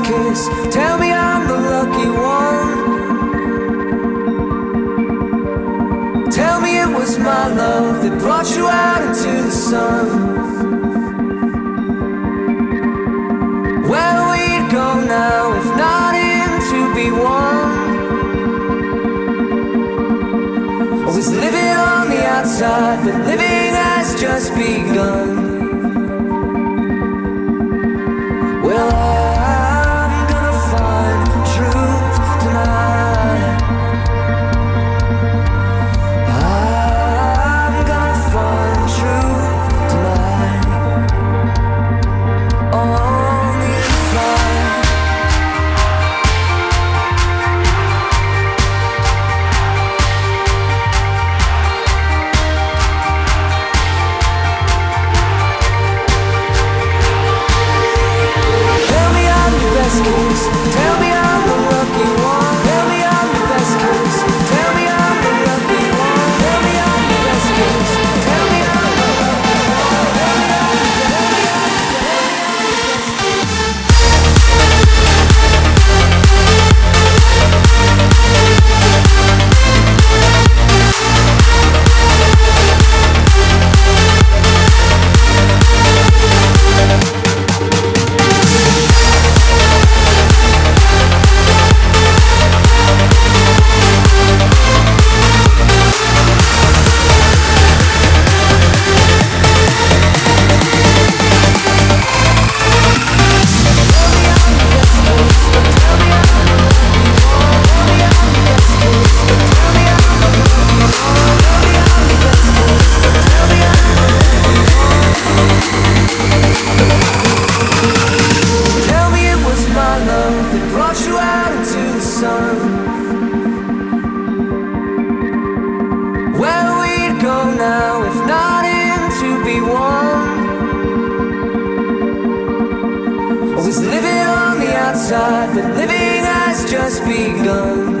I'm kiss. Tell me I'm the lucky one. Tell me it was my love that brought you out into the sun. Where we'd go now if not in to be one? Always living on the outside, but living has just begun. Well, I'm Living on the outside, but living has just begun.